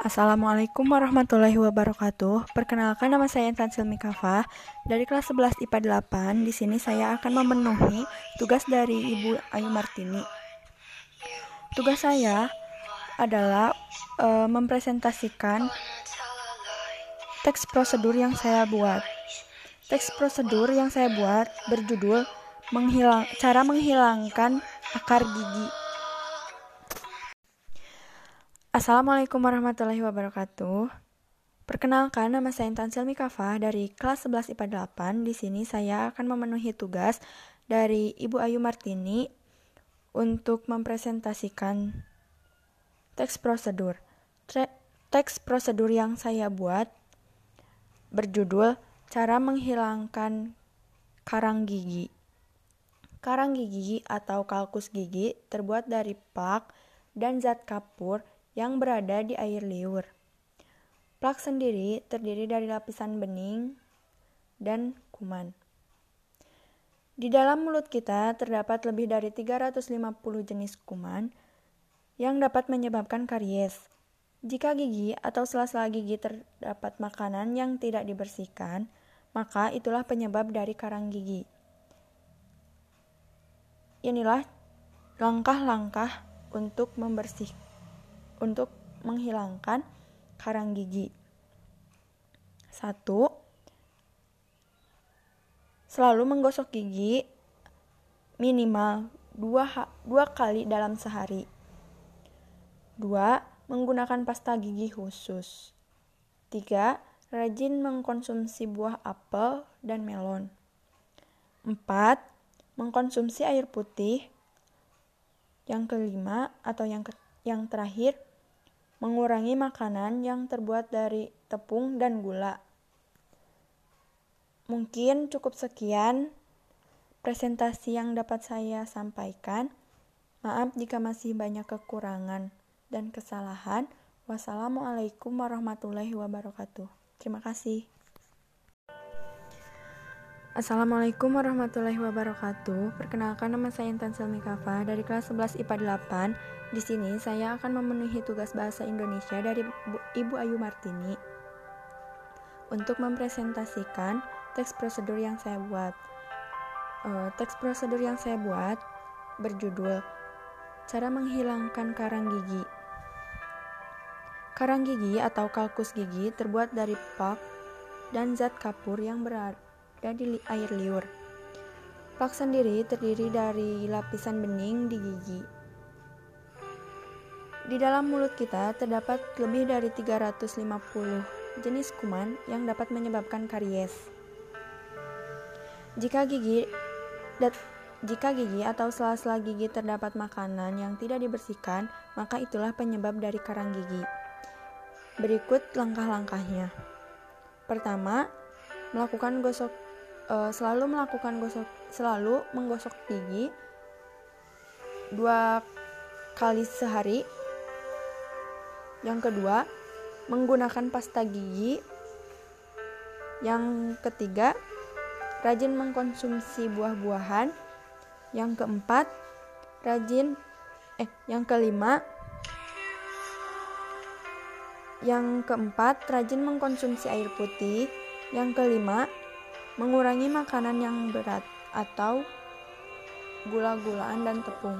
Assalamualaikum warahmatullahi wabarakatuh. Perkenalkan nama saya Intan Silmi Kafa dari kelas 11 IPA 8. Di sini saya akan memenuhi tugas dari Ibu Ayu Martini. Tugas saya adalah e, mempresentasikan teks prosedur yang saya buat. Teks prosedur yang saya buat berjudul menghilang cara menghilangkan akar gigi. Assalamualaikum warahmatullahi wabarakatuh. Perkenalkan, nama saya Intan Silmi Kafa dari kelas 11 IPA 8. Di sini saya akan memenuhi tugas dari Ibu Ayu Martini untuk mempresentasikan teks prosedur. teks prosedur yang saya buat berjudul Cara Menghilangkan Karang Gigi. Karang gigi atau kalkus gigi terbuat dari plak dan zat kapur yang berada di air liur. Plak sendiri terdiri dari lapisan bening dan kuman. Di dalam mulut kita terdapat lebih dari 350 jenis kuman yang dapat menyebabkan karies. Jika gigi atau sela-sela gigi terdapat makanan yang tidak dibersihkan, maka itulah penyebab dari karang gigi. Inilah langkah-langkah untuk membersihkan untuk menghilangkan karang gigi. Satu, selalu menggosok gigi minimal dua, dua kali dalam sehari. Dua, menggunakan pasta gigi khusus. Tiga, rajin mengkonsumsi buah apel dan melon. Empat, mengkonsumsi air putih. Yang kelima atau yang ke, yang terakhir, mengurangi makanan yang terbuat dari tepung dan gula. Mungkin cukup sekian presentasi yang dapat saya sampaikan. Maaf jika masih banyak kekurangan dan kesalahan. Wassalamualaikum warahmatullahi wabarakatuh. Terima kasih. Assalamualaikum warahmatullahi wabarakatuh. Perkenalkan nama saya Intan Selmi Kafa dari kelas 11 IPA 8. Di sini saya akan memenuhi tugas bahasa Indonesia dari Ibu Ayu Martini untuk mempresentasikan teks prosedur yang saya buat. Uh, teks prosedur yang saya buat berjudul Cara Menghilangkan Karang Gigi. Karang gigi atau kalkus gigi terbuat dari pak dan zat kapur yang berada dan di air liur. Plak sendiri terdiri dari lapisan bening di gigi. Di dalam mulut kita terdapat lebih dari 350 jenis kuman yang dapat menyebabkan karies. Jika gigi dat, jika gigi atau sela-sela gigi terdapat makanan yang tidak dibersihkan, maka itulah penyebab dari karang gigi. Berikut langkah-langkahnya. Pertama, melakukan gosok uh, selalu melakukan gosok selalu menggosok gigi dua kali sehari. Yang kedua, menggunakan pasta gigi. Yang ketiga, rajin mengkonsumsi buah-buahan. Yang keempat, rajin eh yang kelima yang keempat, rajin mengkonsumsi air putih. Yang kelima, mengurangi makanan yang berat atau gula-gulaan dan tepung.